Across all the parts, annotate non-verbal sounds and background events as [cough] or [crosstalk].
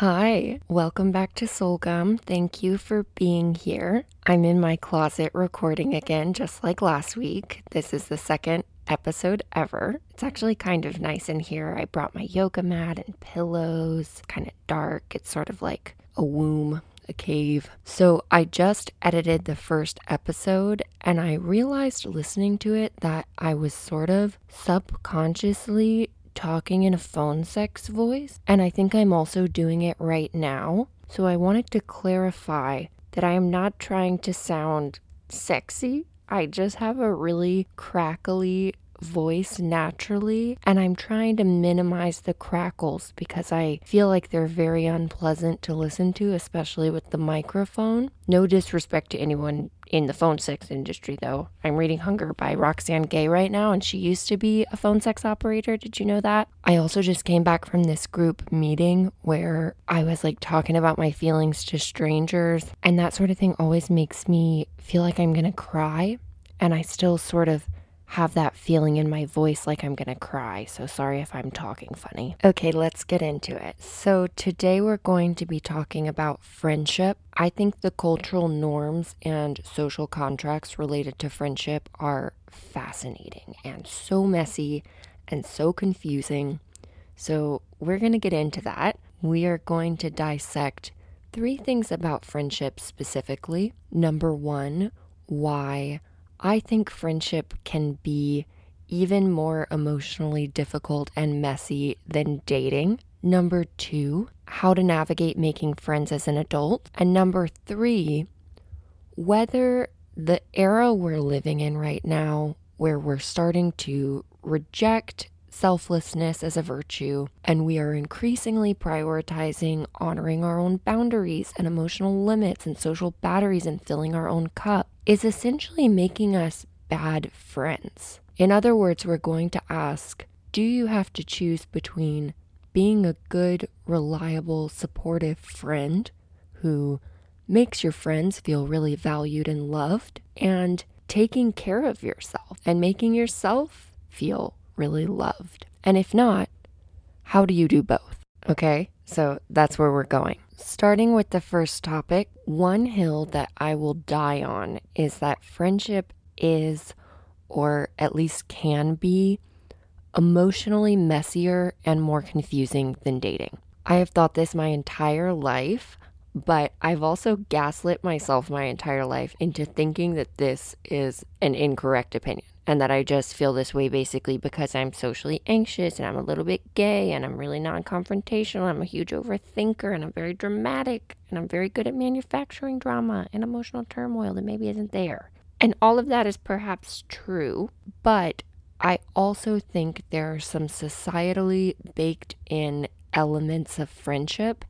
Hi, welcome back to Soulgum. Thank you for being here. I'm in my closet recording again, just like last week. This is the second episode ever. It's actually kind of nice in here. I brought my yoga mat and pillows, kind of dark. It's sort of like a womb, a cave. So I just edited the first episode and I realized listening to it that I was sort of subconsciously talking in a phone sex voice, and I think I'm also doing it right now. So I wanted to clarify that I am not trying to sound sexy. I just have a really crackly voice naturally, and I'm trying to minimize the crackles because I feel like they're very unpleasant to listen to, especially with the microphone. No disrespect to anyone in the phone sex industry, though. I'm reading Hunger by Roxane Gay right now, and she used to be a phone sex operator. Did you know that? I also just came back from this group meeting where I was like talking about my feelings to strangers, and that sort of thing always makes me feel like I'm gonna cry. And I still sort of have that feeling in my voice like I'm gonna cry, so sorry if I'm talking funny. Okay, let's get into it. So, today we're going to be talking about friendship. I think the cultural norms and social contracts related to friendship are fascinating and so messy and so confusing. So, we're gonna get into that. We are going to dissect three things about friendship specifically. Number one, why I think friendship can be even more emotionally difficult and messy than dating. Number two, how to navigate making friends as an adult. And number three, whether the era we're living in right now, where we're starting to reject selflessness as a virtue, and we are increasingly prioritizing honoring our own boundaries and emotional limits and social batteries and filling our own cup, is essentially making us bad friends. In other words, we're going to ask Do you have to choose between being a good, reliable, supportive friend who makes your friends feel really valued and loved and taking care of yourself and making yourself feel really loved? And if not, how do you do both? Okay, so that's where we're going. Starting with the first topic, one hill that I will die on is that friendship is, or at least can be, emotionally messier and more confusing than dating. I have thought this my entire life, but I've also gaslit myself my entire life into thinking that this is an incorrect opinion and that I just feel this way basically because I'm socially anxious and I'm a little bit gay and I'm really non confrontational. I'm a huge overthinker and I'm very dramatic and I'm very good at manufacturing drama and emotional turmoil that maybe isn't there. And all of that is perhaps true, but I also think there are some societally baked in elements of friendship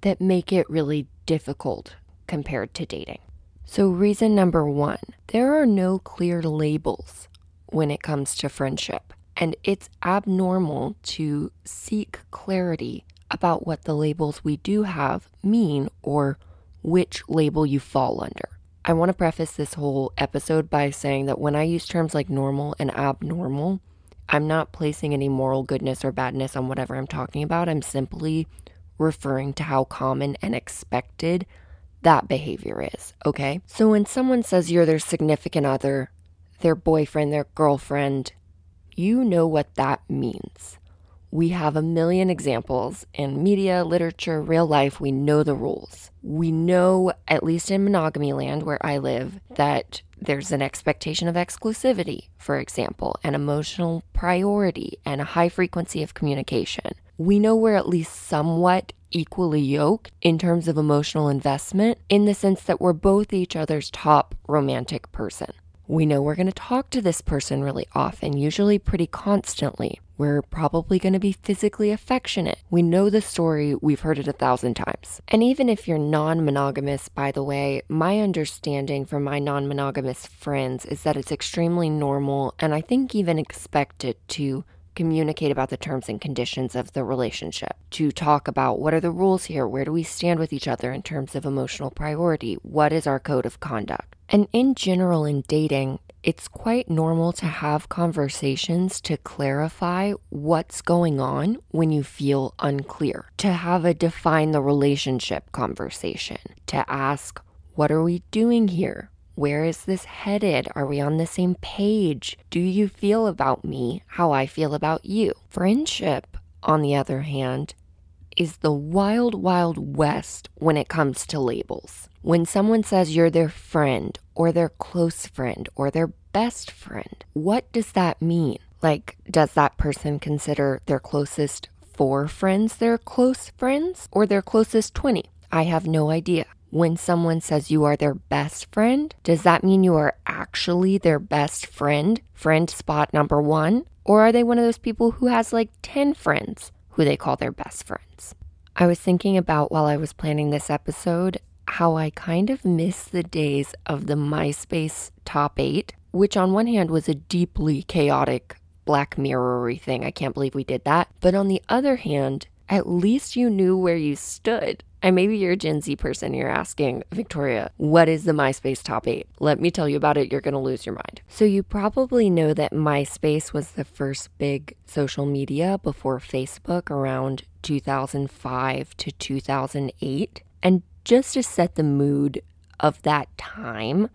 that make it really difficult compared to dating. So, reason number one there are no clear labels when it comes to friendship, and it's abnormal to seek clarity about what the labels we do have mean or which label you fall under. I want to preface this whole episode by saying that when I use terms like normal and abnormal, I'm not placing any moral goodness or badness on whatever I'm talking about. I'm simply referring to how common and expected that behavior is, okay? So when someone says you're their significant other, their boyfriend, their girlfriend, you know what that means. We have a million examples in media, literature, real life. We know the rules. We know, at least in monogamy land where I live, that there's an expectation of exclusivity, for example, an emotional priority, and a high frequency of communication. We know we're at least somewhat equally yoked in terms of emotional investment in the sense that we're both each other's top romantic person. We know we're going to talk to this person really often, usually pretty constantly. We're probably going to be physically affectionate. We know the story, we've heard it a thousand times. And even if you're non monogamous, by the way, my understanding from my non monogamous friends is that it's extremely normal and I think even expected to communicate about the terms and conditions of the relationship, to talk about what are the rules here, where do we stand with each other in terms of emotional priority, what is our code of conduct. And in general, in dating, it's quite normal to have conversations to clarify what's going on when you feel unclear, to have a define the relationship conversation, to ask, what are we doing here? Where is this headed? Are we on the same page? Do you feel about me how I feel about you? Friendship, on the other hand, is the wild, wild west when it comes to labels. When someone says you're their friend or their close friend or their best friend, what does that mean? Like, does that person consider their closest four friends their close friends or their closest 20? I have no idea. When someone says you are their best friend, does that mean you are actually their best friend, friend spot number one? Or are they one of those people who has like 10 friends who they call their best friends? I was thinking about while I was planning this episode how I kind of miss the days of the MySpace top eight, which on one hand was a deeply chaotic Black Mirror thing. I can't believe we did that. But on the other hand, at least you knew where you stood. And maybe you're a Gen Z person, you're asking, Victoria, what is the MySpace top eight? Let me tell you about it, you're gonna lose your mind. So, you probably know that MySpace was the first big social media before Facebook around 2005 to 2008. And just to set the mood of that time,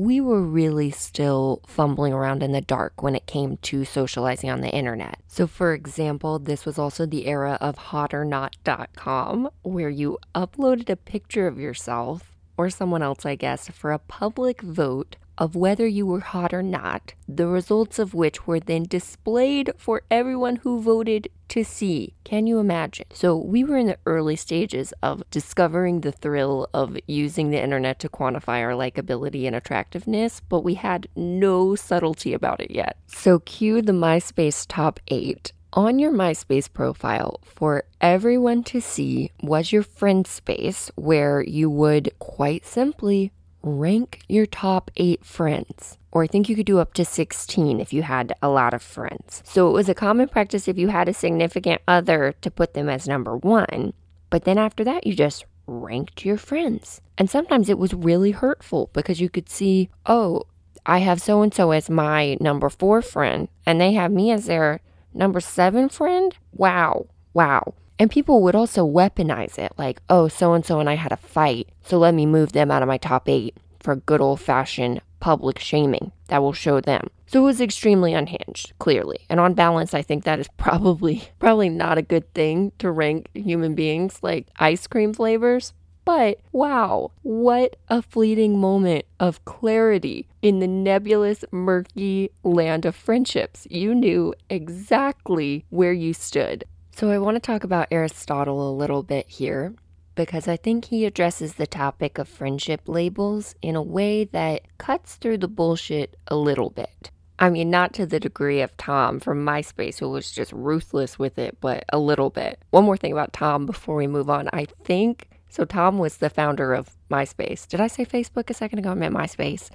we were really still fumbling around in the dark when it came to socializing on the internet. So, for example, this was also the era of hotornot.com, where you uploaded a picture of yourself or someone else, I guess, for a public vote of whether you were hot or not, the results of which were then displayed for everyone who voted to see. Can you imagine? So, we were in the early stages of discovering the thrill of using the internet to quantify our likability and attractiveness, but we had no subtlety about it yet. So, cue the MySpace top eight. On your MySpace profile, for everyone to see, was your friend space where you would quite simply rank your top eight friends. Or I think you could do up to 16 if you had a lot of friends. So it was a common practice if you had a significant other to put them as number one. But then after that, you just ranked your friends. And sometimes it was really hurtful because you could see, oh, I have so and so as my number four friend, and they have me as their number seven friend. Wow. Wow. And people would also weaponize it like, oh, so and so and I had a fight, so let me move them out of my top eight for good old fashioned public shaming that will show them. So it was extremely unhinged, clearly. And on balance, I think that is probably [laughs] probably not a good thing to rank human beings like ice cream flavors. But wow, what a fleeting moment of clarity in the nebulous, murky land of friendships. You knew exactly where you stood. So, I want to talk about Aristotle a little bit here because I think he addresses the topic of friendship labels in a way that cuts through the bullshit a little bit. I mean, not to the degree of Tom from MySpace, who was just ruthless with it, but a little bit. One more thing about Tom before we move on. I think so. Tom was the founder of MySpace. Did I say Facebook a second ago? I meant MySpace.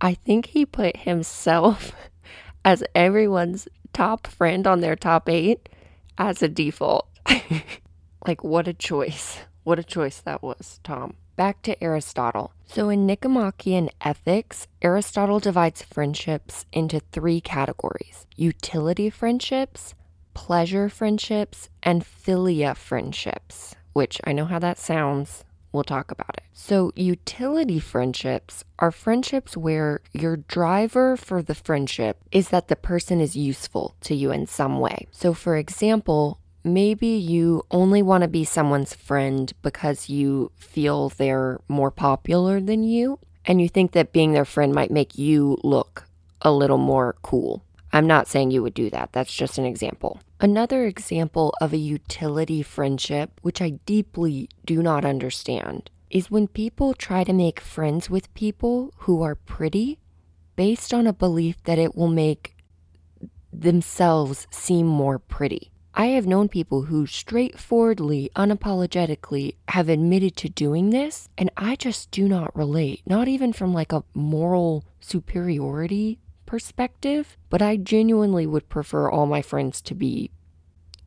I think he put himself [laughs] as everyone's top friend on their top eight as a default. [laughs] like, what a choice. What a choice that was, Tom. Back to Aristotle. So, in Nicomachean Ethics, Aristotle divides friendships into three categories utility friendships, pleasure friendships, and philia friendships, which I know how that sounds. We'll talk about it. So, utility friendships are friendships where your driver for the friendship is that the person is useful to you in some way. So, for example, maybe you only want to be someone's friend because you feel they're more popular than you, and you think that being their friend might make you look a little more cool. I'm not saying you would do that, that's just an example. Another example of a utility friendship, which I deeply do not understand, is when people try to make friends with people who are pretty based on a belief that it will make themselves seem more pretty. I have known people who straightforwardly, unapologetically have admitted to doing this, and I just do not relate, not even from like a moral superiority perspective, but I genuinely would prefer all my friends to be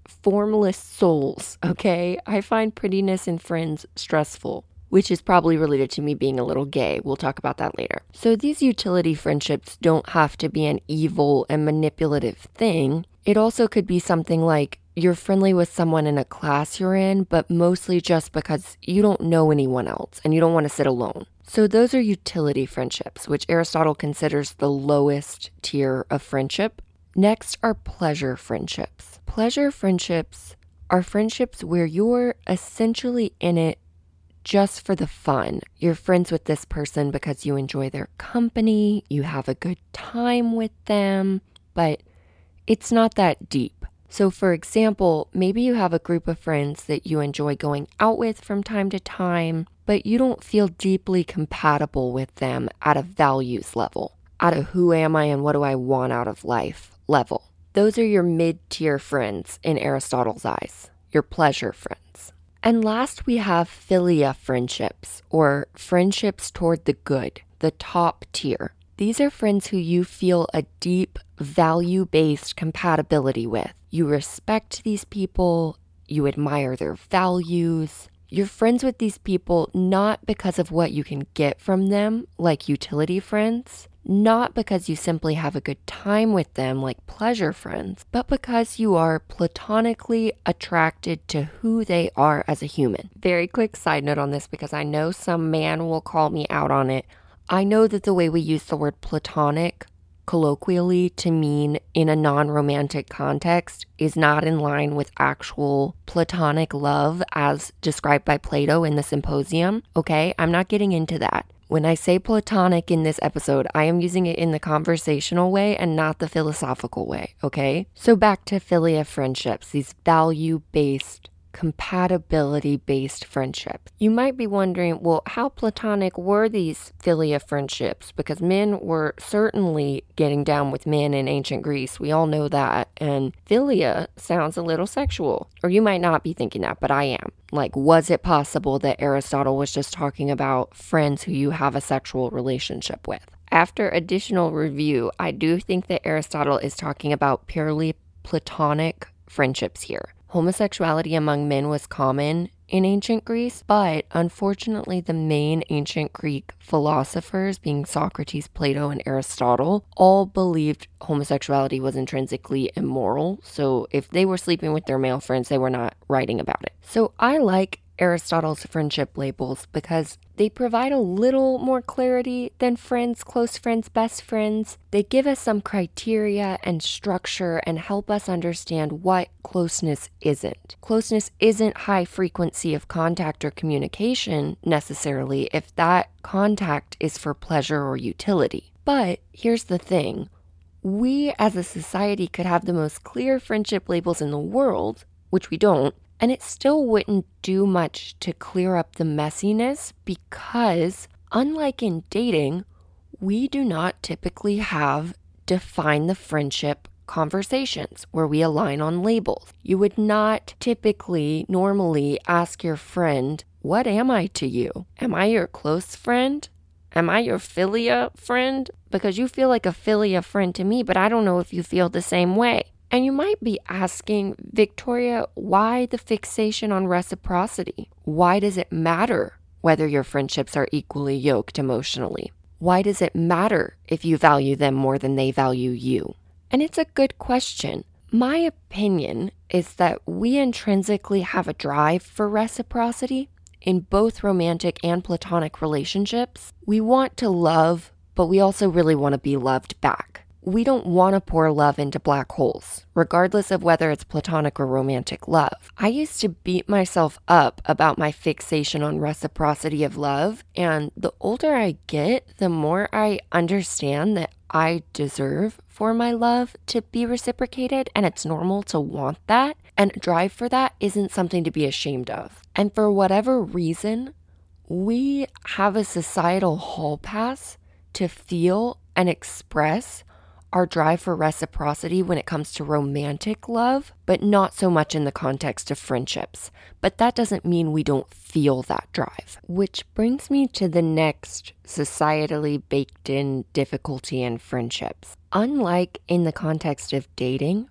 formless souls, [laughs] okay? I find prettiness in friends stressful. which is probably related to me being a little gay. We'll talk about that later. So these utility friendships don't have to be an evil and manipulative thing. It also could be something like you're friendly with someone in a class you're in, but mostly just because you don't know anyone else and you don't want to sit alone. So, those are utility friendships, which Aristotle considers the lowest tier of friendship. Next are pleasure friendships. Pleasure friendships are friendships where you're essentially in it just for the fun. You're friends with this person because you enjoy their company, you have a good time with them, but it's not that deep. So, for example, maybe you have a group of friends that you enjoy going out with from time to time, but you don't feel deeply compatible with them at a values level, at a who am I and what do I want out of life level. Those are your mid tier friends in Aristotle's eyes, your pleasure friends. And last, we have philia friendships, or friendships toward the good, the top tier. These are friends who you feel a deep value based compatibility with. You respect these people, you admire their values. You're friends with these people not because of what you can get from them, like utility friends, not because you simply have a good time with them, like pleasure friends, but because you are platonically attracted to who they are as a human. Very quick side note on this because I know some man will call me out on it. I know that the way we use the word platonic colloquially to mean in a non romantic context is not in line with actual platonic love as described by Plato in the Symposium. Okay, I'm not getting into that. When I say platonic in this episode, I am using it in the conversational way and not the philosophical way, okay? So back to philia friendships, these value based compatibility based friendship. You might be wondering, well, how platonic were these philia friendships? Because men were certainly getting down with men in ancient Greece. We all know that. And philia sounds a little sexual. Or you might not be thinking that, but I am. Like, was it possible that Aristotle was just talking about friends who you have a sexual relationship with? After additional review, I do think that Aristotle is talking about purely platonic friendships here. Homosexuality among men was common in ancient Greece, but unfortunately, the main ancient Greek philosophers, being Socrates, Plato, and Aristotle, all believed homosexuality was intrinsically immoral. So if they were sleeping with their male friends, they were not writing about it. So I like Aristotle's friendship labels because they provide a little more clarity than friends, close friends, best friends. They give us some criteria and structure and help us understand what closeness isn't. Closeness isn't high frequency of contact or communication necessarily if that contact is for pleasure or utility. But here's the thing we as a society could have the most clear friendship labels in the world, which we don't, and it still wouldn't do much to clear up the messiness because, unlike in dating, we do not typically have define the friendship conversations where we align on labels. You would not typically normally ask your friend, What am I to you? Am I your close friend? Am I your philia friend? Because you feel like a philia friend to me, but I don't know if you feel the same way. And you might be asking, Victoria, why the fixation on reciprocity? Why does it matter whether your friendships are equally yoked emotionally? Why does it matter if you value them more than they value you? And it's a good question. My opinion is that we intrinsically have a drive for reciprocity in both romantic and platonic relationships. We want to love, but we also really want to be loved back we don't want to pour love into black holes, regardless of whether it's platonic or romantic love. I used to beat myself up about my fixation on reciprocity of love, and the older I get, the more I understand that I deserve for my love to be reciprocated, and it's normal to want that, and drive for that isn't something to be ashamed of. And for whatever reason, we have a societal hall pass to feel and express our drive for reciprocity when it comes to romantic love, but not so much in the context of friendships. But that doesn't mean we don't feel that drive. Which brings me to the next societally baked in difficulty in friendships. Unlike in the context of dating,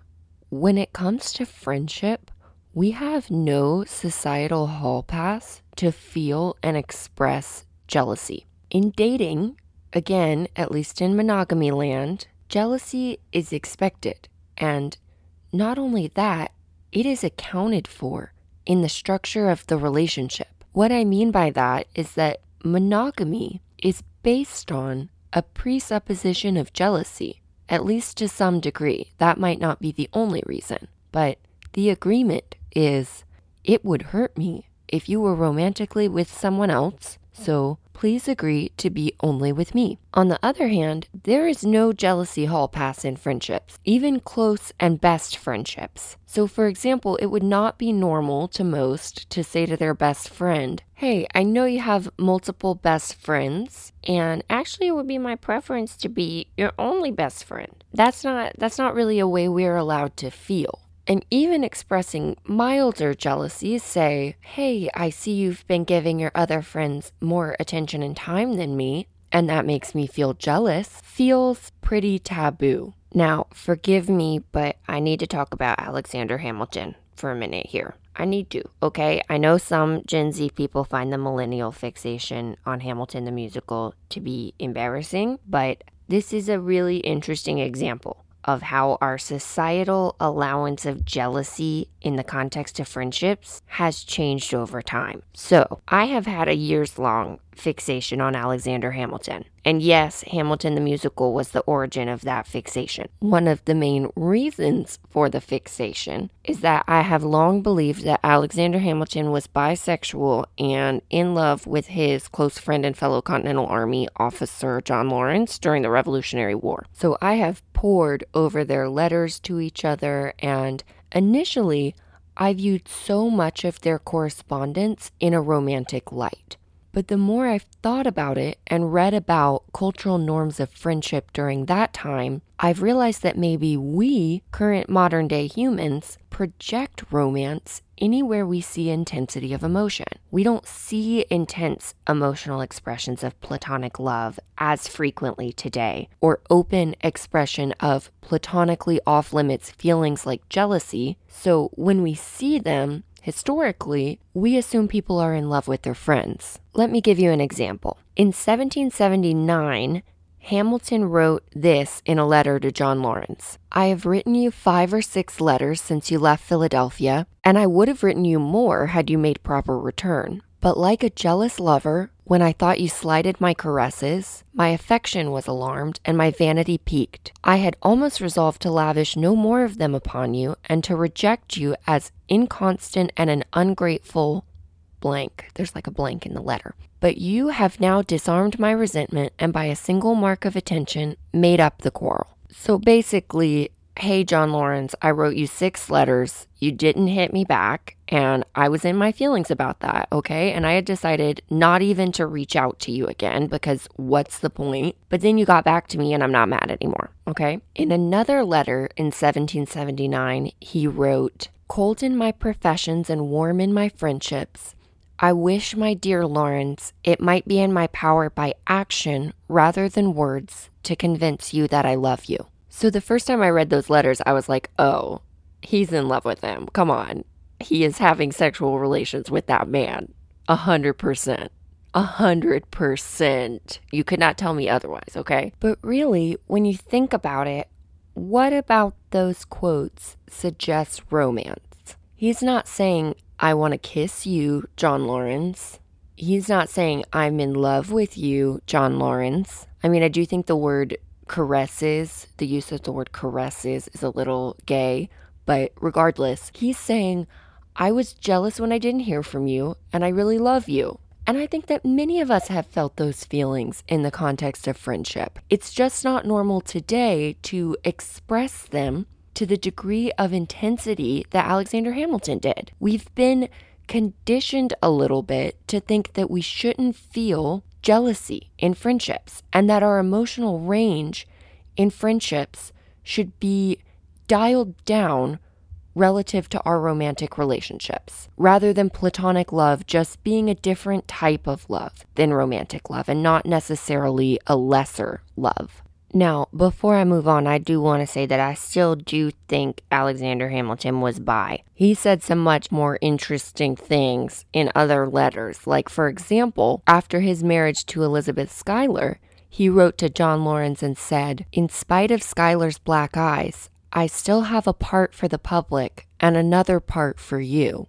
when it comes to friendship, we have no societal hall pass to feel and express jealousy. In dating, again, at least in monogamy land, jealousy is expected. And not only that, it is accounted for in the structure of the relationship. What I mean by that is that monogamy is based on a presupposition of jealousy, at least to some degree. That might not be the only reason, but the agreement is it would hurt me if you were romantically with someone else, so please agree to be only with me. On the other hand, there is no jealousy hall pass in friendships, even close and best friendships. So, for example, it would not be normal to most to say to their best friend, Hey, I know you have multiple best friends, and actually it would be my preference to be your only best friend. That's not that's not really a way we're allowed to feel. And even expressing milder jealousy, say, Hey, I see you've been giving your other friends more attention and time than me, and that makes me feel jealous, feels pretty taboo. Now, forgive me, but I need to talk about Alexander Hamilton for a minute here. I need to, okay? I know some Gen Z people find the millennial fixation on Hamilton the musical to be embarrassing, but this is a really interesting example of how our societal allowance of jealousy in the context of friendships has changed over time. So, I have had a years long fixation on Alexander Hamilton. And yes, Hamilton the musical was the origin of that fixation. One of the main reasons for the fixation is that I have long believed that Alexander Hamilton was bisexual and in love with his close friend and fellow Continental Army officer John Laurens during the Revolutionary War. So I have pored over their letters to each other and initially I viewed so much of their correspondence in a romantic light. But the more I've thought about it and read about cultural norms of friendship during that time, I've realized that maybe we, current modern day humans, project romance anywhere we see intensity of emotion. We don't see intense emotional expressions of platonic love as frequently today, or open expression of platonically off limits feelings like jealousy. So when we see them, Historically, we assume people are in love with their friends. Let me give you an example. In 1779, Hamilton wrote this in a letter to John Laurens I have written you five or six letters since you left Philadelphia, and I would have written you more had you made proper return. But like a jealous lover, when I thought you slighted my caresses, my affection was alarmed and my vanity piqued. I had almost resolved to lavish no more of them upon you and to reject you as inconstant and an ungrateful blank. There's like a blank in the letter. But you have now disarmed my resentment and by a single mark of attention made up the quarrel. So basically, Hey, John Laurens, I wrote you six letters. You didn't hit me back, and I was in my feelings about that, okay? And I had decided not even to reach out to you again because what's the point? But then you got back to me, and I'm not mad anymore, okay? In another letter in 1779, he wrote, Cold in my professions and warm in my friendships, I wish, my dear Laurens, it might be in my power by action rather than words to convince you that I love you. So the first time I read those letters, I was like, oh, he's in love with him. Come on. He is having sexual relations with that man. A hundred percent. A hundred percent. You could not tell me otherwise, okay? But really, when you think about it, what about those quotes suggest romance? He's not saying, I want to kiss you, John Laurens. He's not saying, I'm in love with you, John Laurens. I mean, I do think the word caresses, the use of the word caresses is a little gay, but regardless, he's saying, I was jealous when I didn't hear from you, and I really love you. And I think that many of us have felt those feelings in the context of friendship. It's just not normal today to express them to the degree of intensity that Alexander Hamilton did. We've been conditioned a little bit to think that we shouldn't feel jealousy in friendships and that our emotional range in friendships should be dialed down relative to our romantic relationships, rather than platonic love just being a different type of love than romantic love and not necessarily a lesser love. Now, before I move on, I do want to say that I still do think Alexander Hamilton was bi. He said some much more interesting things in other letters. Like, for example, after his marriage to Elizabeth Schuyler, he wrote to John Laurens and said, In spite of Schuyler's black eyes, I still have a part for the public and another part for you.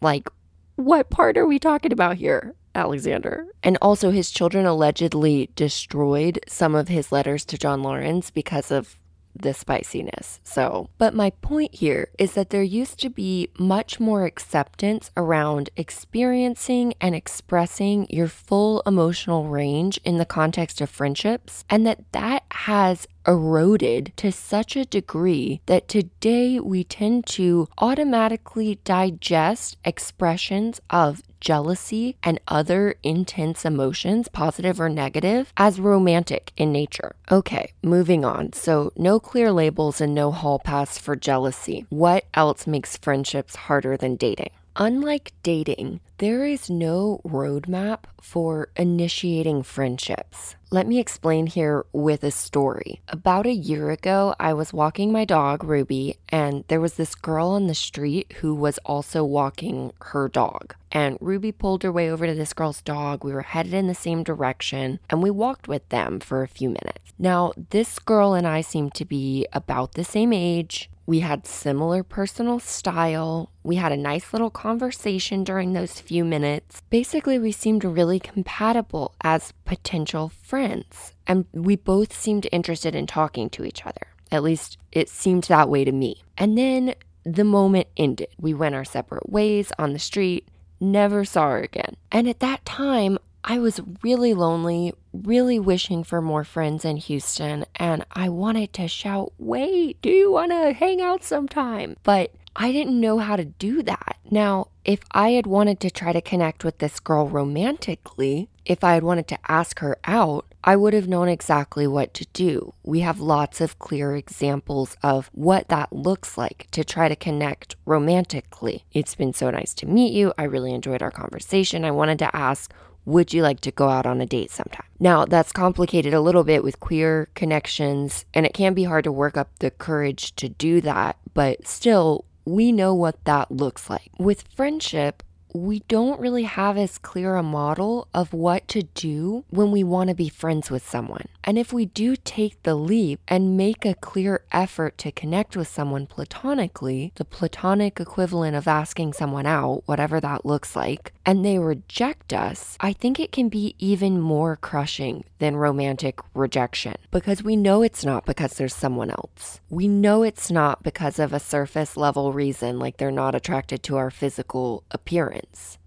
Like, what part are we talking about here? Alexander. And also, his children allegedly destroyed some of his letters to John Laurens because of the spiciness. So, but my point here is that there used to be much more acceptance around experiencing and expressing your full emotional range in the context of friendships, and that that has eroded to such a degree that today we tend to automatically digest expressions of jealousy and other intense emotions, positive or negative, as romantic in nature. Okay, moving on. So, no clear labels and no hall pass for jealousy. What else makes friendships harder than dating? Unlike dating, there is no roadmap for initiating friendships. Let me explain here with a story. About a year ago, I was walking my dog, Ruby, and there was this girl on the street who was also walking her dog. And Ruby pulled her way over to this girl's dog. We were headed in the same direction, and we walked with them for a few minutes. Now, this girl and I seemed to be about the same age. We had similar personal style. We had a nice little conversation during those few minutes. Basically, we seemed really compatible as potential friends, and we both seemed interested in talking to each other. At least it seemed that way to me. And then the moment ended. We went our separate ways on the street, never saw her again. And at that time, I was really lonely, really wishing for more friends in Houston, and I wanted to shout, Wait, do you want to hang out sometime? But I didn't know how to do that. Now, if I had wanted to try to connect with this girl romantically, if I had wanted to ask her out, I would have known exactly what to do. We have lots of clear examples of what that looks like to try to connect romantically. It's been so nice to meet you. I really enjoyed our conversation. I wanted to ask, would you like to go out on a date sometime? Now, that's complicated a little bit with queer connections, and it can be hard to work up the courage to do that, but still, we know what that looks like. With friendship, we don't really have as clear a model of what to do when we want to be friends with someone. And if we do take the leap and make a clear effort to connect with someone platonically, the platonic equivalent of asking someone out, whatever that looks like, and they reject us, I think it can be even more crushing than romantic rejection because we know it's not because there's someone else. We know it's not because of a surface level reason, like they're not attracted to our physical appearance.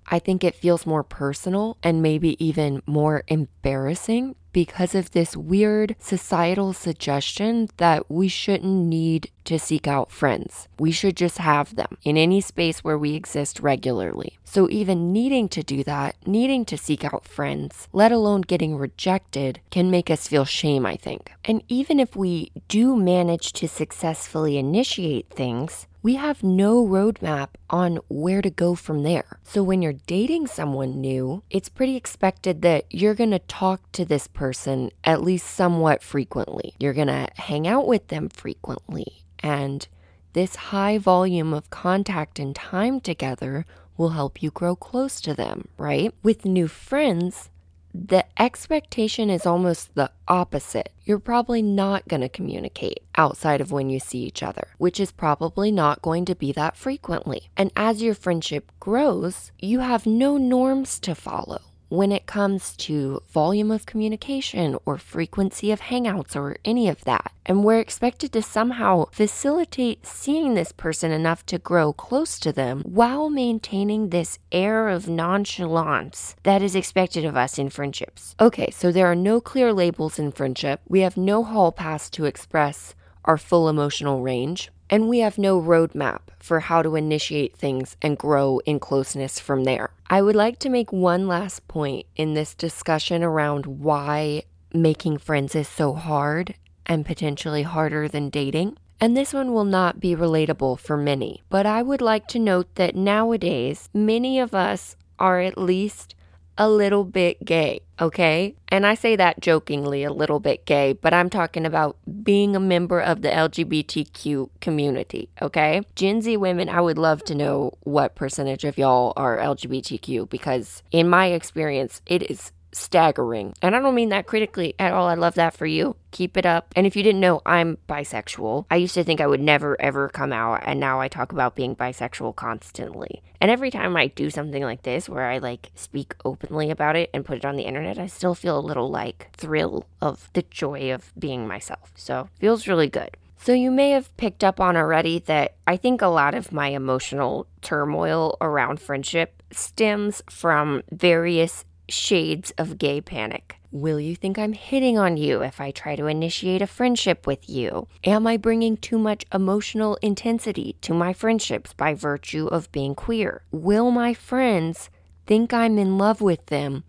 I think it feels more personal and maybe even more embarrassing because of this weird societal suggestion that we shouldn't need to seek out friends. We should just have them in any space where we exist regularly. So, even needing to do that, needing to seek out friends, let alone getting rejected, can make us feel shame, I think. And even if we do manage to successfully initiate things, we have no roadmap on where to go from there. So when you're dating someone new, it's pretty expected that you're going to talk to this person at least somewhat frequently. You're going to hang out with them frequently. And this high volume of contact and time together will help you grow close to them, right? With new friends, the expectation is almost the opposite. You're probably not going to communicate outside of when you see each other, which is probably not going to be that frequently. And as your friendship grows, you have no norms to follow when it comes to volume of communication or frequency of hangouts or any of that. And we're expected to somehow facilitate seeing this person enough to grow close to them while maintaining this air of nonchalance that is expected of us in friendships. Okay, so there are no clear labels in friendship. We have no hall pass to express our full emotional range. And we have no roadmap for how to initiate things and grow in closeness from there. I would like to make one last point in this discussion around why making friends is so hard and potentially harder than dating. And this one will not be relatable for many, but I would like to note that nowadays, many of us are at least a little bit gay, okay? And I say that jokingly, a little bit gay, but I'm talking about being a member of the LGBTQ community, okay? Gen Z women, I would love to know what percentage of y'all are LGBTQ because in my experience, it is staggering. And I don't mean that critically at all. I love that for you. Keep it up. And if you didn't know, I'm bisexual. I used to think I would never ever come out, and now I talk about being bisexual constantly. And every time I do something like this where I like speak openly about it and put it on the internet, I still feel a little like thrill of the joy of being myself. So, feels really good. So, you may have picked up on already that I think a lot of my emotional turmoil around friendship stems from various shades of gay panic. Will you think I'm hitting on you if I try to initiate a friendship with you? Am I bringing too much emotional intensity to my friendships by virtue of being queer? Will my friends think I'm in love with them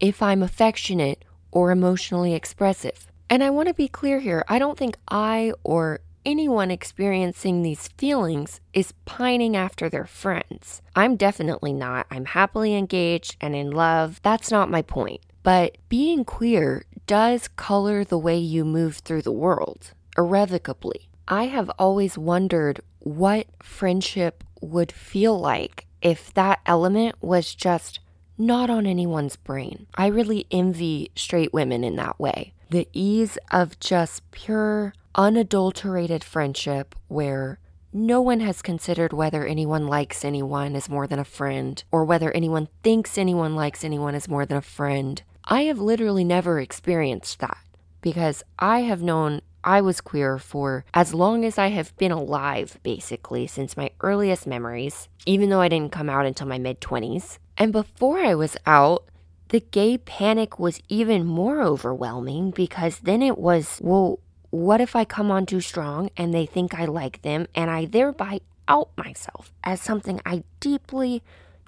if I'm affectionate or emotionally expressive? And I want to be clear here I don't think I or anyone experiencing these feelings is pining after their friends. I'm definitely not. I'm happily engaged and in love. That's not my point. But being queer does color the way you move through the world, irrevocably. I have always wondered what friendship would feel like if that element was just not on anyone's brain. I really envy straight women in that way. The ease of just pure unadulterated friendship where no one has considered whether anyone likes anyone as more than a friend or whether anyone thinks anyone likes anyone as more than a friend. I have literally never experienced that because I have known I was queer for as long as I have been alive, basically, since my earliest memories, even though I didn't come out until my mid 20s. And before I was out, the gay panic was even more overwhelming because then it was, well, what if I come on too strong and they think I like them and I thereby out myself as something I deeply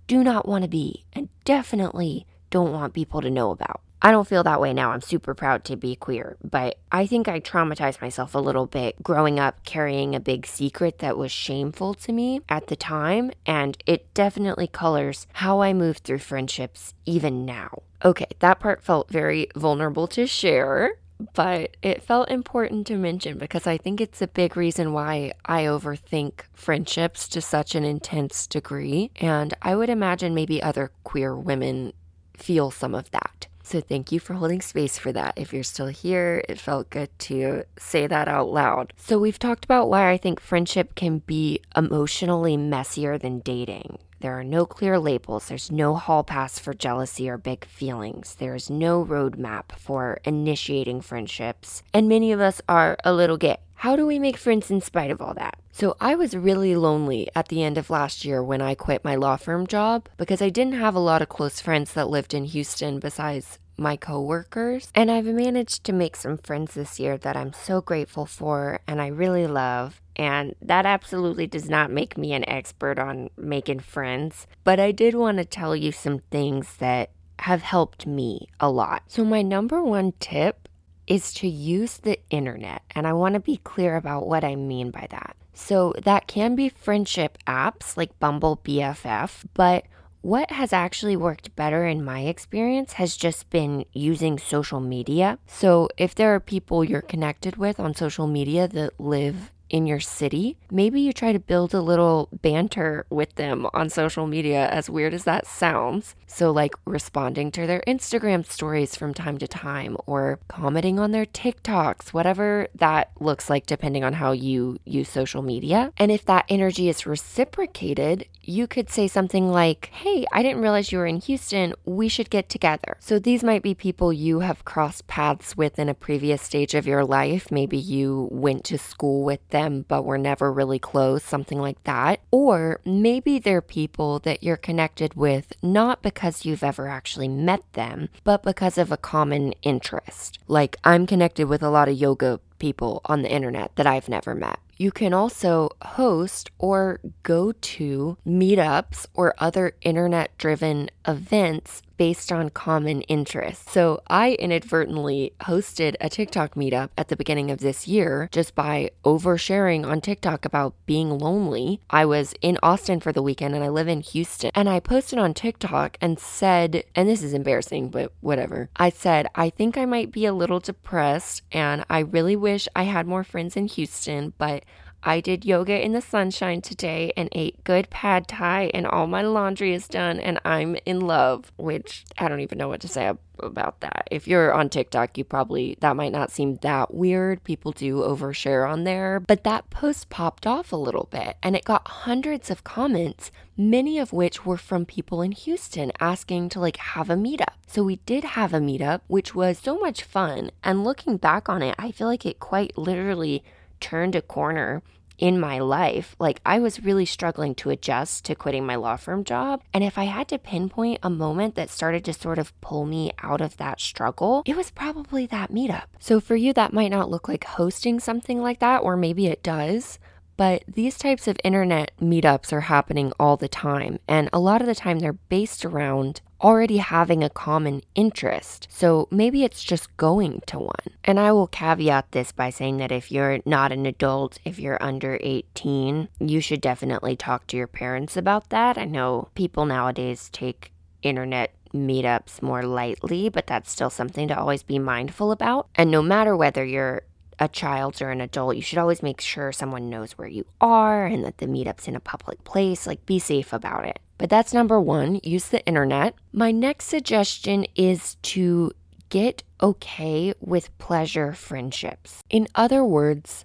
do not want to be and definitely don't want people to know about? I don't feel that way now. I'm super proud to be queer, but I think I traumatized myself a little bit growing up carrying a big secret that was shameful to me at the time, and it definitely colors how I move through friendships even now. Okay, that part felt very vulnerable to share, but it felt important to mention because I think it's a big reason why I overthink friendships to such an intense degree. And I would imagine maybe other queer women feel some of that. So thank you for holding space for that. If you're still here, it felt good to say that out loud. So we've talked about why I think friendship can be emotionally messier than dating. There are no clear labels. There's no hall pass for jealousy or big feelings. There's no roadmap for initiating friendships. And many of us are a little gay. How do we make friends in spite of all that? So, I was really lonely at the end of last year when I quit my law firm job because I didn't have a lot of close friends that lived in Houston besides my coworkers. And I've managed to make some friends this year that I'm so grateful for and I really love. And that absolutely does not make me an expert on making friends, but I did want to tell you some things that have helped me a lot. So, my number one tip is to use the internet, and I want to be clear about what I mean by that. So, that can be friendship apps like Bumble BFF, but what has actually worked better in my experience has just been using social media. So, if there are people you're connected with on social media that live in your city, maybe you try to build a little banter with them on social media, as weird as that sounds. So, like responding to their Instagram stories from time to time or commenting on their TikToks, whatever that looks like, depending on how you use social media. And if that energy is reciprocated, you could say something like, Hey, I didn't realize you were in Houston. We should get together. So these might be people you have crossed paths with in a previous stage of your life. Maybe you went to school with them, but were never really close, something like that. Or maybe they're people that you're connected with not because you've ever actually met them, but because of a common interest. Like I'm connected with a lot of yoga people on the internet that I've never met. You can also host or go to meetups or other internet driven events based on common interests. So I inadvertently hosted a TikTok meetup at the beginning of this year just by oversharing on TikTok about being lonely. I was in Austin for the weekend and I live in Houston. And I posted on TikTok and said, and this is embarrassing, but whatever. I said, I think I might be a little depressed and I really wish I had more friends in Houston, but I did yoga in the sunshine today and ate good pad thai, and all my laundry is done, and I'm in love. Which I don't even know what to say about that. If you're on TikTok, you probably, that might not seem that weird. People do overshare on there. But that post popped off a little bit, and it got hundreds of comments, many of which were from people in Houston asking to like have a meetup. So we did have a meetup, which was so much fun. And looking back on it, I feel like it quite literally turned a corner in my life. Like I was really struggling to adjust to quitting my law firm job. And if I had to pinpoint a moment that started to sort of pull me out of that struggle, it was probably that meetup. So for you, that might not look like hosting something like that, or maybe it does. But these types of internet meetups are happening all the time. And a lot of the time, they're based around already having a common interest. So maybe it's just going to one. And I will caveat this by saying that if you're not an adult, if you're under 18, you should definitely talk to your parents about that. I know people nowadays take internet meetups more lightly, but that's still something to always be mindful about. And no matter whether you're a child or an adult, you should always make sure someone knows where you are and that the meetup's in a public place. Like, be safe about it. But that's number one use the internet. My next suggestion is to get okay with pleasure friendships. In other words,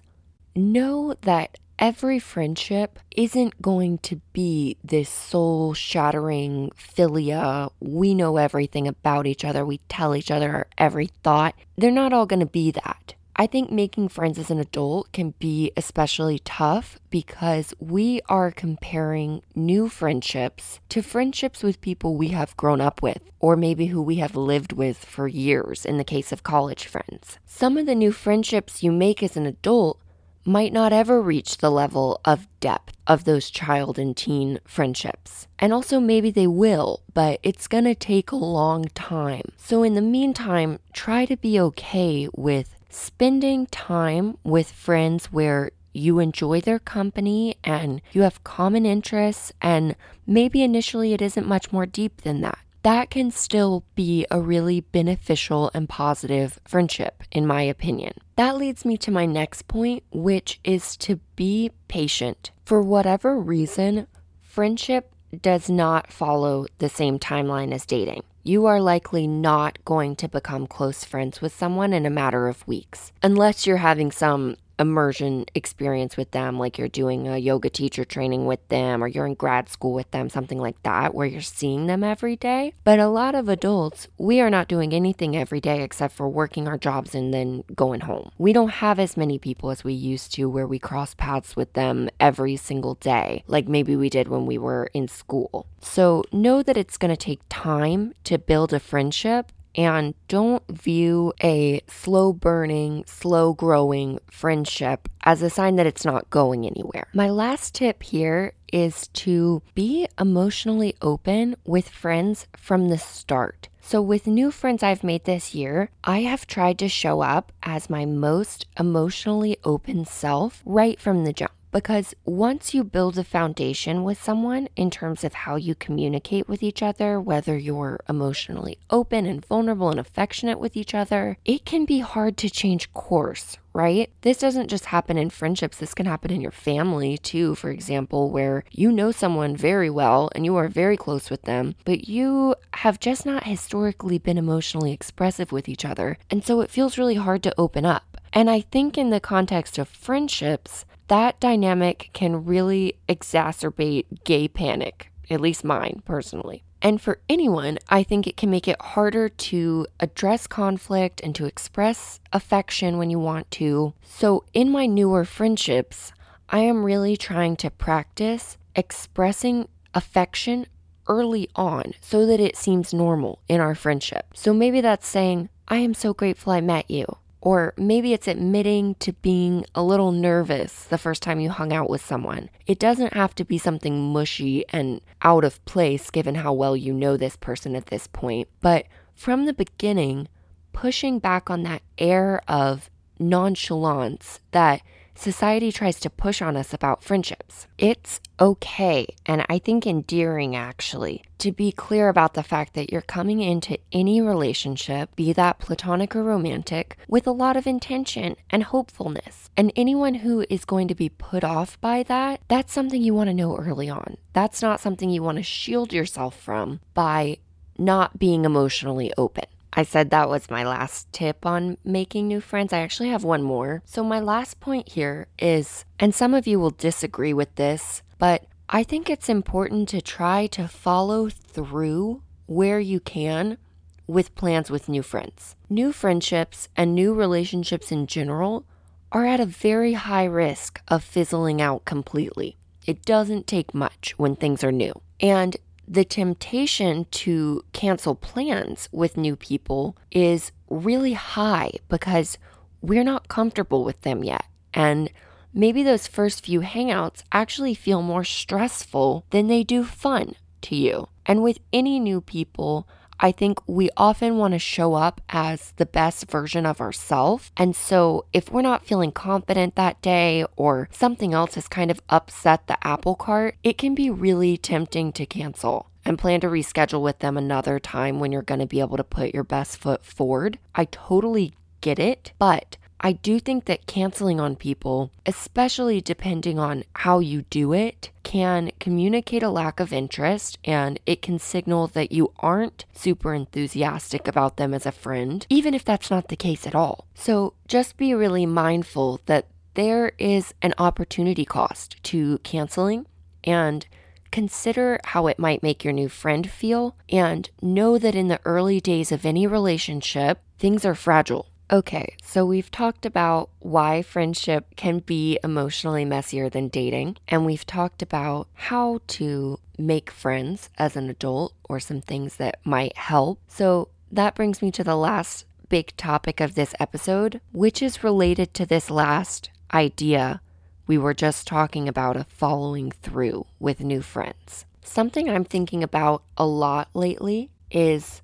know that every friendship isn't going to be this soul shattering philia. We know everything about each other. We tell each other our every thought. They're not all going to be that. I think making friends as an adult can be especially tough because we are comparing new friendships to friendships with people we have grown up with, or maybe who we have lived with for years in the case of college friends. Some of the new friendships you make as an adult might not ever reach the level of depth of those child and teen friendships. And also, maybe they will, but it's gonna take a long time. So, in the meantime, try to be okay with spending time with friends where you enjoy their company and you have common interests, and maybe initially it isn't much more deep than that. That can still be a really beneficial and positive friendship, in my opinion. That leads me to my next point, which is to be patient. For whatever reason, friendship does not follow the same timeline as dating you are likely not going to become close friends with someone in a matter of weeks, unless you're having some immersion experience with them, like you're doing a yoga teacher training with them or you're in grad school with them, something like that, where you're seeing them every day. But a lot of adults, we are not doing anything every day except for working our jobs and then going home. We don't have as many people as we used to where we cross paths with them every single day, like maybe we did when we were in school. So know that it's going to take time to build a friendship and don't view a slow burning, slow growing friendship as a sign that it's not going anywhere. My last tip here is to be emotionally open with friends from the start. So, with new friends I've made this year, I have tried to show up as my most emotionally open self right from the jump. Because once you build a foundation with someone in terms of how you communicate with each other, whether you're emotionally open and vulnerable and affectionate with each other, it can be hard to change course, right? This doesn't just happen in friendships, this can happen in your family too, for example, where you know someone very well and you are very close with them, but you have just not historically been emotionally expressive with each other. And so it feels really hard to open up. And I think in the context of friendships, that dynamic can really exacerbate gay panic, at least mine personally. And for anyone, I think it can make it harder to address conflict and to express affection when you want to. So, in my newer friendships, I am really trying to practice expressing affection early on so that it seems normal in our friendship. So, maybe that's saying, I am so grateful I met you. Or maybe it's admitting to being a little nervous the first time you hung out with someone. It doesn't have to be something mushy and out of place given how well you know this person at this point. But from the beginning, pushing back on that air of nonchalance that society tries to push on us about friendships. It's okay, and I think endearing actually, to be clear about the fact that you're coming into any relationship, be that platonic or romantic, with a lot of intention and hopefulness. And anyone who is going to be put off by that, that's something you want to know early on. That's not something you want to shield yourself from by not being emotionally open. I said that was my last tip on making new friends. I actually have one more. So, my last point here is, and some of you will disagree with this, but I think it's important to try to follow through where you can with plans with new friends. New friendships and new relationships in general are at a very high risk of fizzling out completely. It doesn't take much when things are new. And the temptation to cancel plans with new people is really high because we're not comfortable with them yet. And maybe those first few hangouts actually feel more stressful than they do fun to you. And with any new people, I think we often want to show up as the best version of ourselves. And so if we're not feeling confident that day or something else has kind of upset the apple cart, it can be really tempting to cancel and plan to reschedule with them another time when you're going to be able to put your best foot forward. I totally get it, but I do think that canceling on people, especially depending on how you do it, can communicate a lack of interest and it can signal that you aren't super enthusiastic about them as a friend, even if that's not the case at all. So just be really mindful that there is an opportunity cost to canceling and consider how it might make your new friend feel and know that in the early days of any relationship, things are fragile Okay, so we've talked about why friendship can be emotionally messier than dating, and we've talked about how to make friends as an adult or some things that might help. So that brings me to the last big topic of this episode, which is related to this last idea we were just talking about of following through with new friends. Something I'm thinking about a lot lately is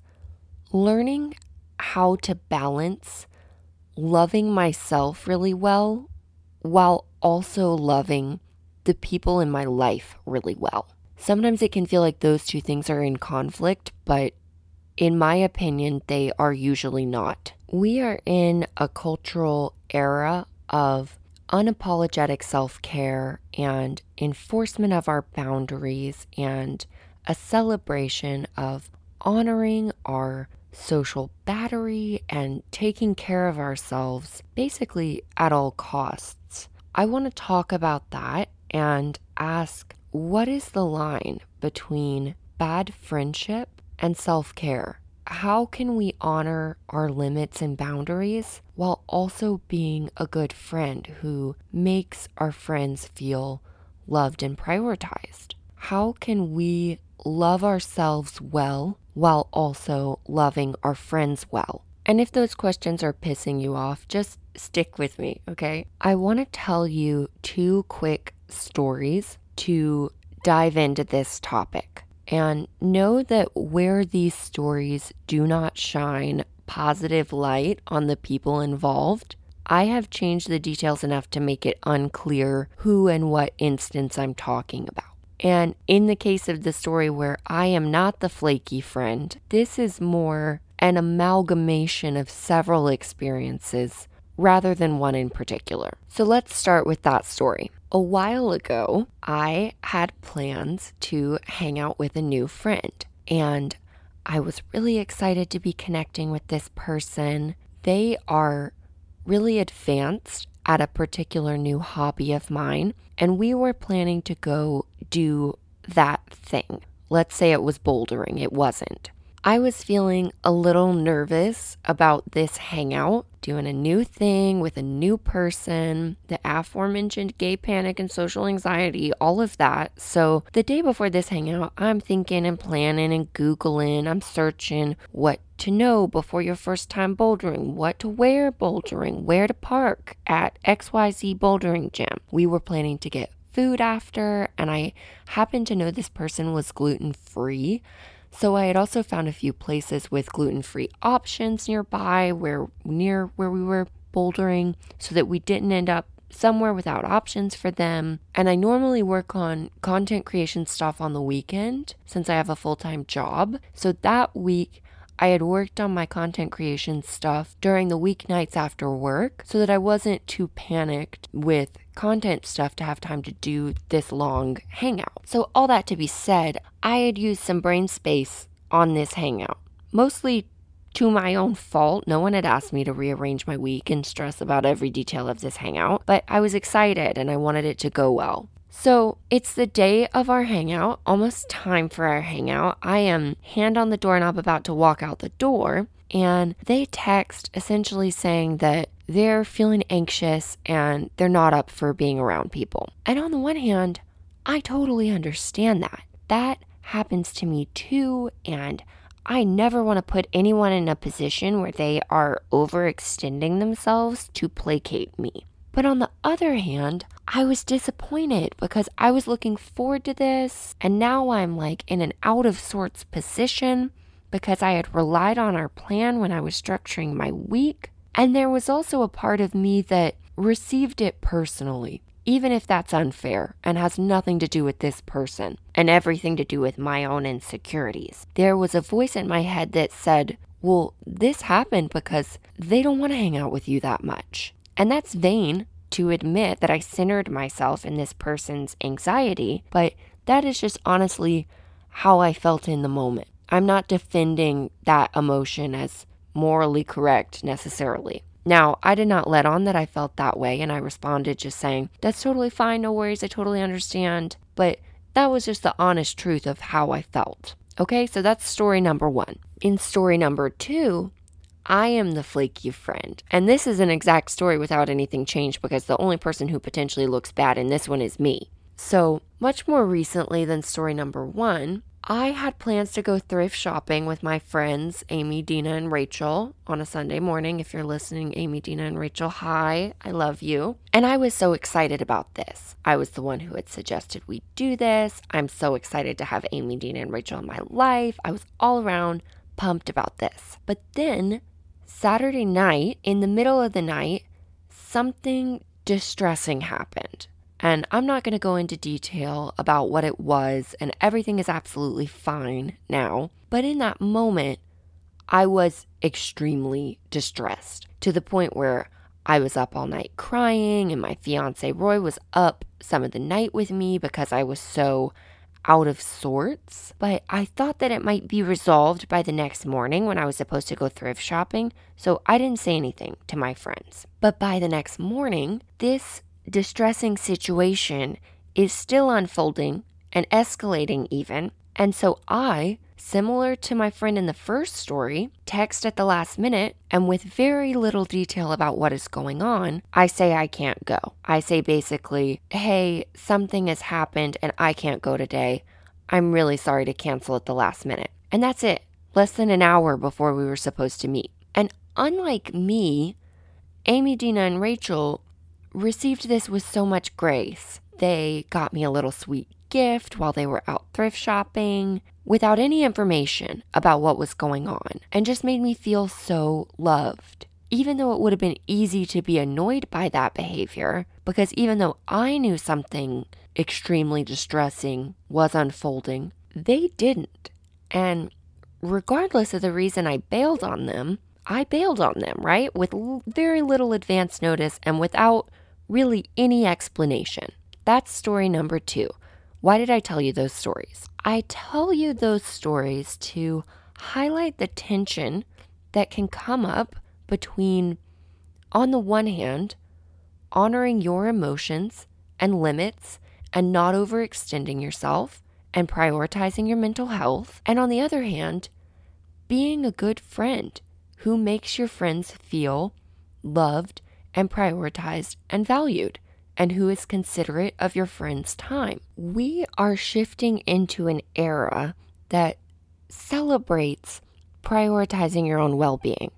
learning how to balance loving myself really well while also loving the people in my life really well. Sometimes it can feel like those two things are in conflict, but in my opinion, they are usually not. We are in a cultural era of unapologetic self care and enforcement of our boundaries and a celebration of honoring our social battery and taking care of ourselves basically at all costs. I want to talk about that and ask what is the line between bad friendship and self care? How can we honor our limits and boundaries while also being a good friend who makes our friends feel loved and prioritized? How can we love ourselves well while also loving our friends well? And if those questions are pissing you off, just stick with me, okay? I want to tell you two quick stories to dive into this topic. And know that where these stories do not shine positive light on the people involved, I have changed the details enough to make it unclear who and what instance I'm talking about. And in the case of the story where I am not the flaky friend, this is more an amalgamation of several experiences rather than one in particular. So let's start with that story. A while ago, I had plans to hang out with a new friend, and I was really excited to be connecting with this person. They are really advanced at a particular new hobby of mine, and we were planning to go do that thing. Let's say it was bouldering, it wasn't. I was feeling a little nervous about this hangout, doing a new thing with a new person, the aforementioned gay panic and social anxiety, all of that. So, the day before this hangout, I'm thinking and planning and Googling, I'm searching what to know before your first time bouldering, what to wear bouldering, where to park at XYZ bouldering gym. We were planning to get food after, and I happened to know this person was gluten free. So I had also found a few places with gluten-free options nearby where near where we were bouldering so that we didn't end up somewhere without options for them. And I normally work on content creation stuff on the weekend since I have a full-time job. So that week I had worked on my content creation stuff during the weeknights after work so that I wasn't too panicked with content stuff to have time to do this long hangout. So, all that to be said, I had used some brain space on this hangout, mostly to my own fault. No one had asked me to rearrange my week and stress about every detail of this hangout, but I was excited and I wanted it to go well. So it's the day of our hangout, almost time for our hangout. I am hand on the doorknob about to walk out the door, and they text essentially saying that they're feeling anxious and they're not up for being around people. And on the one hand, I totally understand that. That happens to me too. And I never want to put anyone in a position where they are overextending themselves to placate me. But on the other hand, I was disappointed because I was looking forward to this. And now I'm like in an out of sorts position because I had relied on our plan when I was structuring my week. And there was also a part of me that received it personally, even if that's unfair and has nothing to do with this person and everything to do with my own insecurities. There was a voice in my head that said, Well, this happened because they don't want to hang out with you that much. And that's vain to admit that I centered myself in this person's anxiety, but that is just honestly how I felt in the moment. I'm not defending that emotion as morally correct necessarily. Now, I did not let on that I felt that way, and I responded just saying, That's totally fine, no worries, I totally understand. But that was just the honest truth of how I felt. Okay, so that's story number one. In story number two, I am the flaky friend. And this is an exact story without anything changed because the only person who potentially looks bad in this one is me. So, much more recently than story number one, I had plans to go thrift shopping with my friends, Amy, Dina, and Rachel, on a Sunday morning. If you're listening, Amy, Dina, and Rachel, hi, I love you. And I was so excited about this. I was the one who had suggested we do this. I'm so excited to have Amy, Dina, and Rachel in my life. I was all around pumped about this. But then, Saturday night, in the middle of the night, something distressing happened. And I'm not going to go into detail about what it was, and everything is absolutely fine now. But in that moment, I was extremely distressed to the point where I was up all night crying, and my fiance Roy was up some of the night with me because I was so out of sorts. But I thought that it might be resolved by the next morning when I was supposed to go thrift shopping, so I didn't say anything to my friends. But by the next morning, this distressing situation is still unfolding and escalating, even. And so I, similar to my friend in the first story, text at the last minute and with very little detail about what is going on, I say I can't go. I say basically, hey, something has happened and I can't go today. I'm really sorry to cancel at the last minute. And that's it, less than an hour before we were supposed to meet. And unlike me, Amy, Dina, and Rachel received this with so much grace. They got me a little sweet gift while they were out thrift shopping without any information about what was going on and just made me feel so loved. Even though it would have been easy to be annoyed by that behavior, because even though I knew something extremely distressing was unfolding, they didn't. And regardless of the reason I bailed on them, I bailed on them, right? With very little advance notice and without really any explanation. That's story number two. Why did I tell you those stories? I tell you those stories to highlight the tension that can come up between, on the one hand, honoring your emotions and limits and not overextending yourself and prioritizing your mental health, and on the other hand, being a good friend who makes your friends feel loved and prioritized and valued, and who is considerate of your friend's time. We are shifting into an era that celebrates prioritizing your own well being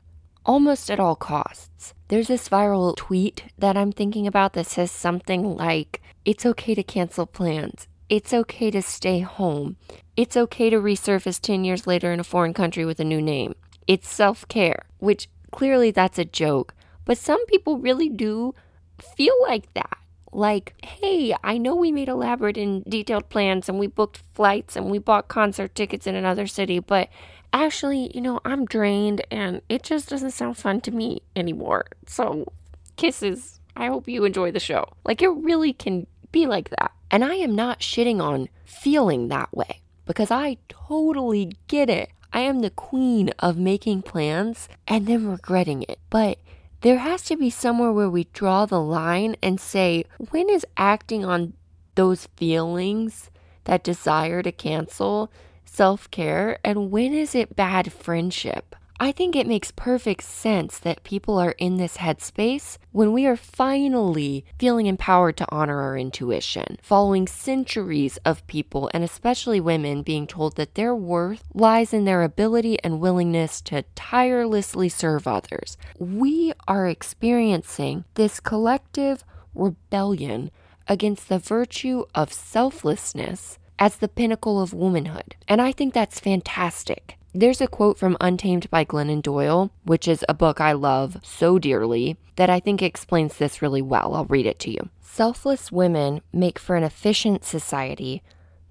almost at all costs. There's this viral tweet that I'm thinking about that says something like, It's okay to cancel plans. It's okay to stay home. It's okay to resurface 10 years later in a foreign country with a new name. It's self care, which clearly that's a joke, but some people really do feel like that. Like, hey, I know we made elaborate and detailed plans and we booked flights and we bought concert tickets in another city, but actually, you know, I'm drained and it just doesn't sound fun to me anymore. So, kisses. I hope you enjoy the show. Like, it really can be like that. And I am not shitting on feeling that way because I totally get it. I am the queen of making plans and then regretting it. But there has to be somewhere where we draw the line and say, when is acting on those feelings, that desire to cancel, self care, and when is it bad friendship? I think it makes perfect sense that people are in this headspace when we are finally feeling empowered to honor our intuition, following centuries of people, and especially women, being told that their worth lies in their ability and willingness to tirelessly serve others. We are experiencing this collective rebellion against the virtue of selflessness as the pinnacle of womanhood. And I think that's fantastic. There's a quote from Untamed by Glennon Doyle, which is a book I love so dearly, that I think explains this really well. I'll read it to you. Selfless women make for an efficient society,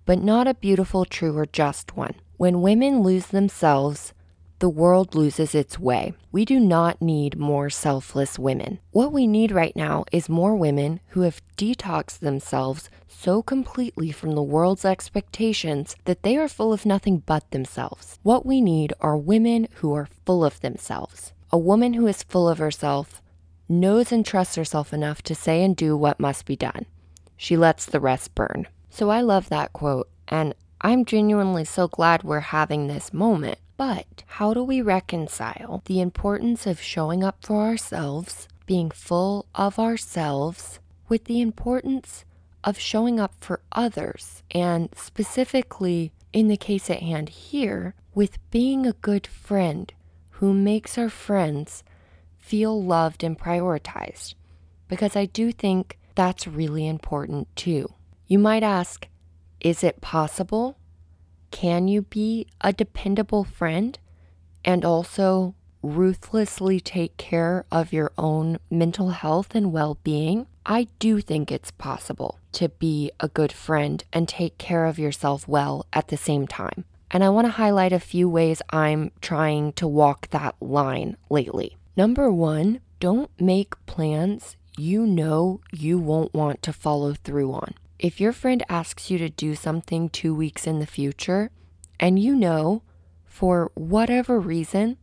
but not a beautiful, true, or just one. When women lose themselves, the world loses its way. We do not need more selfless women. What we need right now is more women who have detoxed themselves so completely from the world's expectations that they are full of nothing but themselves. What we need are women who are full of themselves. A woman who is full of herself knows and trusts herself enough to say and do what must be done. She lets the rest burn. So I love that quote, and I'm genuinely so glad we're having this moment. But how do we reconcile the importance of showing up for ourselves, being full of ourselves, with the importance of showing up for others, and specifically in the case at hand here, with being a good friend who makes our friends feel loved and prioritized. Because I do think that's really important too. You might ask, is it possible? Can you be a dependable friend and also ruthlessly take care of your own mental health and well being? I do think it's possible to be a good friend and take care of yourself well at the same time. And I want to highlight a few ways I'm trying to walk that line lately. Number one, don't make plans you know you won't want to follow through on. If your friend asks you to do something two weeks in the future, and you know for whatever reason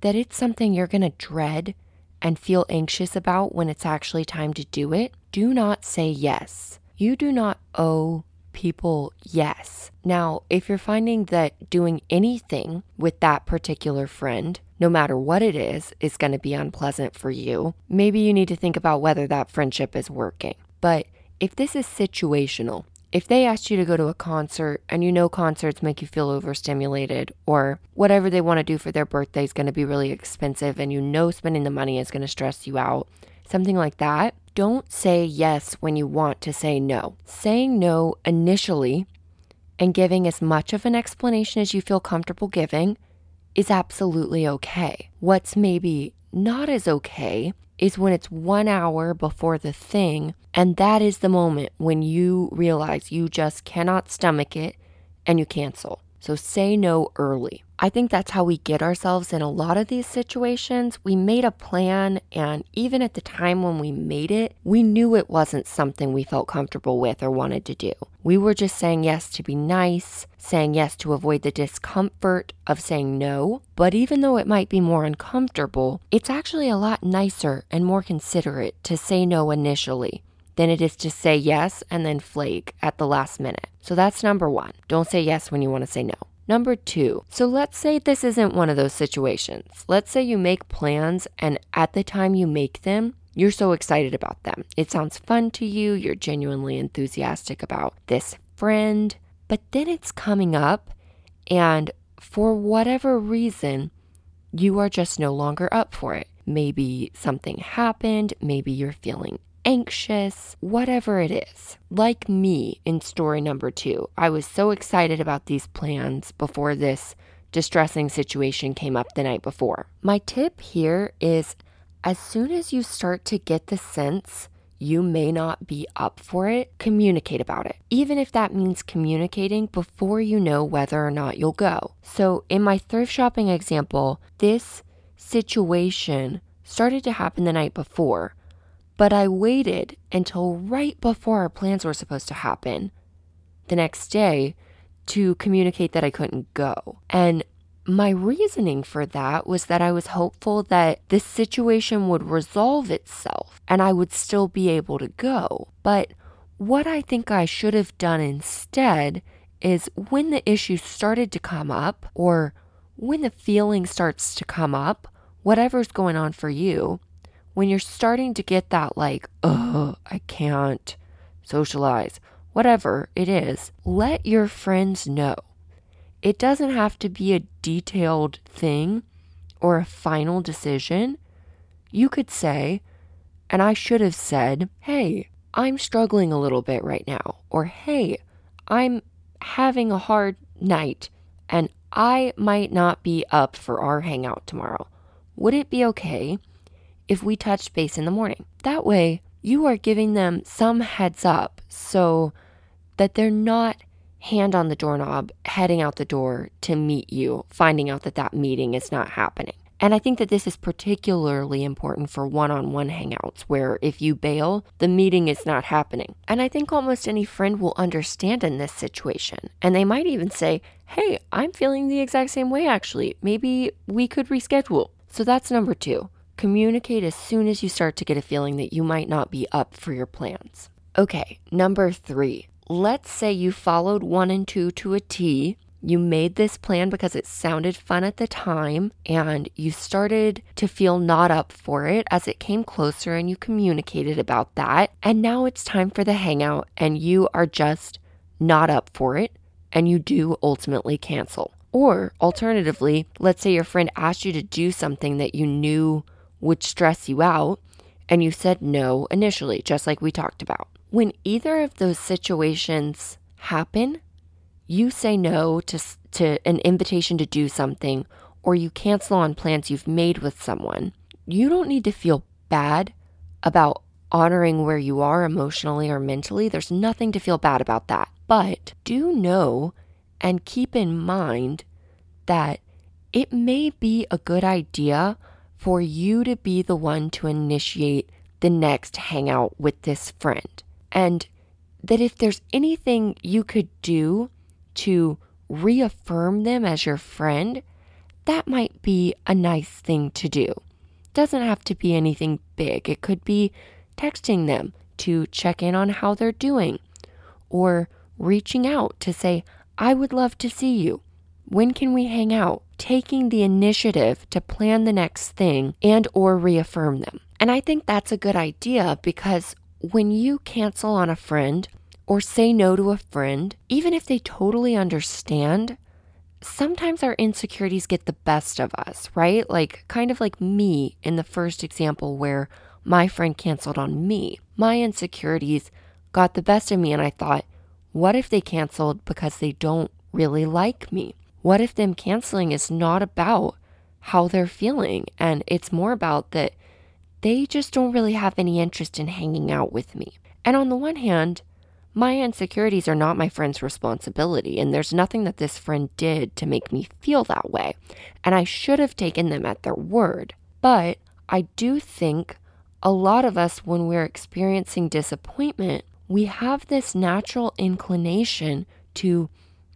that it's something you're going to dread and feel anxious about when it's actually time to do it, do not say yes. You do not owe people yes. Now, if you're finding that doing anything with that particular friend, no matter what it is, is going to be unpleasant for you, maybe you need to think about whether that friendship is working. But if this is situational, if they asked you to go to a concert and you know concerts make you feel overstimulated or whatever they want to do for their birthday is going to be really expensive and you know spending the money is going to stress you out, something like that, don't say yes when you want to say no. Saying no initially and giving as much of an explanation as you feel comfortable giving is absolutely okay. What's maybe not as okay is when it's one hour before the thing, and that is the moment when you realize you just cannot stomach it and you cancel. So say no early. I think that's how we get ourselves in a lot of these situations. We made a plan, and even at the time when we made it, we knew it wasn't something we felt comfortable with or wanted to do. We were just saying yes to be nice, saying yes to avoid the discomfort of saying no. But even though it might be more uncomfortable, it's actually a lot nicer and more considerate to say no initially than it is to say yes and then flake at the last minute. So that's number one. Don't say yes when you want to say no. Number two, so let's say this isn't one of those situations. Let's say you make plans and at the time you make them, you're so excited about them. It sounds fun to you, you're genuinely enthusiastic about this friend, but then it's coming up and for whatever reason, you are just no longer up for it. Maybe something happened, maybe you're feeling anxious, whatever it is. Like me in story number two, I was so excited about these plans before this distressing situation came up the night before. My tip here is as soon as you start to get the sense you may not be up for it, communicate about it. Even if that means communicating before you know whether or not you'll go. So, in my thrift shopping example, this situation started to happen the night before. But I waited until right before our plans were supposed to happen the next day to communicate that I couldn't go. And my reasoning for that was that I was hopeful that this situation would resolve itself and I would still be able to go. But what I think I should have done instead is when the issue started to come up or when the feeling starts to come up, whatever's going on for you, when you're starting to get that, like, oh, I can't socialize, whatever it is, let your friends know. It doesn't have to be a detailed thing or a final decision. You could say, and I should have said, hey, I'm struggling a little bit right now, or hey, I'm having a hard night and I might not be up for our hangout tomorrow. Would it be okay if we touch base in the morning. That way, you are giving them some heads up so that they're not hand on the doorknob heading out the door to meet you, finding out that that meeting is not happening. And I think that this is particularly important for one on one hangouts where if you bail, the meeting is not happening. And I think almost any friend will understand in this situation. And they might even say, Hey, I'm feeling the exact same way actually. Maybe we could reschedule. So that's number two. Communicate as soon as you start to get a feeling that you might not be up for your plans. Okay, number three. Let's say you followed one and two to a T. You made this plan because it sounded fun at the time, and you started to feel not up for it as it came closer, and you communicated about that. And now it's time for the hangout, and you are just not up for it, and you do ultimately cancel. Or alternatively, let's say your friend asked you to do something that you knew would stress you out, and you said no initially, just like we talked about. When either of those situations happen, you say no to, to an invitation to do something, or you cancel on plans you've made with someone, you don't need to feel bad about honoring where you are emotionally or mentally. There's nothing to feel bad about that. But do know and keep in mind that it may be a good idea for you to be the one to initiate the next hangout with this friend. And that if there's anything you could do to reaffirm them as your friend, that might be a nice thing to do. Doesn't have to be anything big. It could be texting them to check in on how they're doing or reaching out to say, I would love to see you. When can we hang out? Taking the initiative to plan the next thing and or reaffirm them. And I think that's a good idea because when you cancel on a friend or say no to a friend, even if they totally understand, sometimes our insecurities get the best of us, right? Like, kind of like me in the first example where my friend canceled on me. My insecurities got the best of me, and I thought, what if they canceled because they don't really like me? What if them canceling is not about how they're feeling and it's more about that they just don't really have any interest in hanging out with me? And on the one hand, my insecurities are not my friend's responsibility, and there's nothing that this friend did to make me feel that way. And I should have taken them at their word. But I do think a lot of us, when we're experiencing disappointment, we have this natural inclination to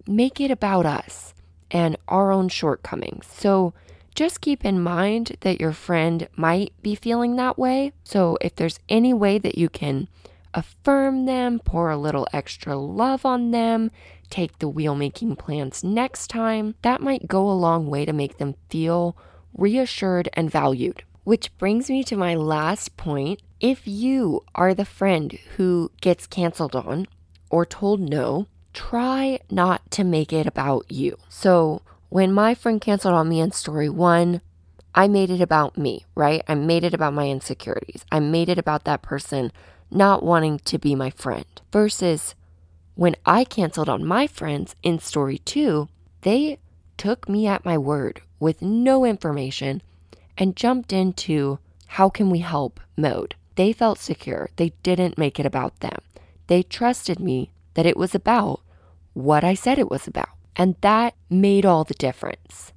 make it about us and our own shortcomings. So just keep in mind that your friend might be feeling that way. So if there's any way that you can affirm them, pour a little extra love on them, take the wheel making plans next time, that might go a long way to make them feel reassured and valued. Which brings me to my last point. If you are the friend who gets canceled on or told no, try not to make it about you. So, when my friend canceled on me in story one, I made it about me, right? I made it about my insecurities. I made it about that person not wanting to be my friend. Versus when I canceled on my friends in story two, they took me at my word with no information and jumped into how can we help mode. They felt secure. They didn't make it about them. They trusted me that it was about what I said it was about. And that made all the difference.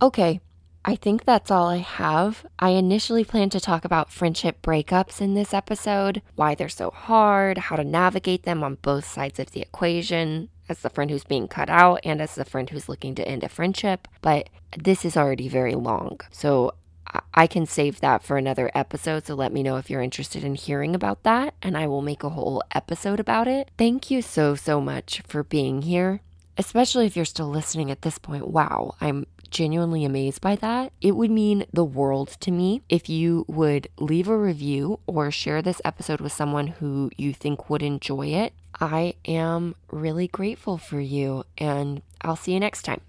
Okay, I think that's all I have. I initially planned to talk about friendship breakups in this episode, why they're so hard, how to navigate them on both sides of the equation, as the friend who's being cut out and as the friend who's looking to end a friendship. But this is already very long. So I can save that for another episode. So let me know if you're interested in hearing about that, and I will make a whole episode about it. Thank you so, so much for being here, especially if you're still listening at this point. Wow, I'm genuinely amazed by that. It would mean the world to me if you would leave a review or share this episode with someone who you think would enjoy it. I am really grateful for you, and I'll see you next time.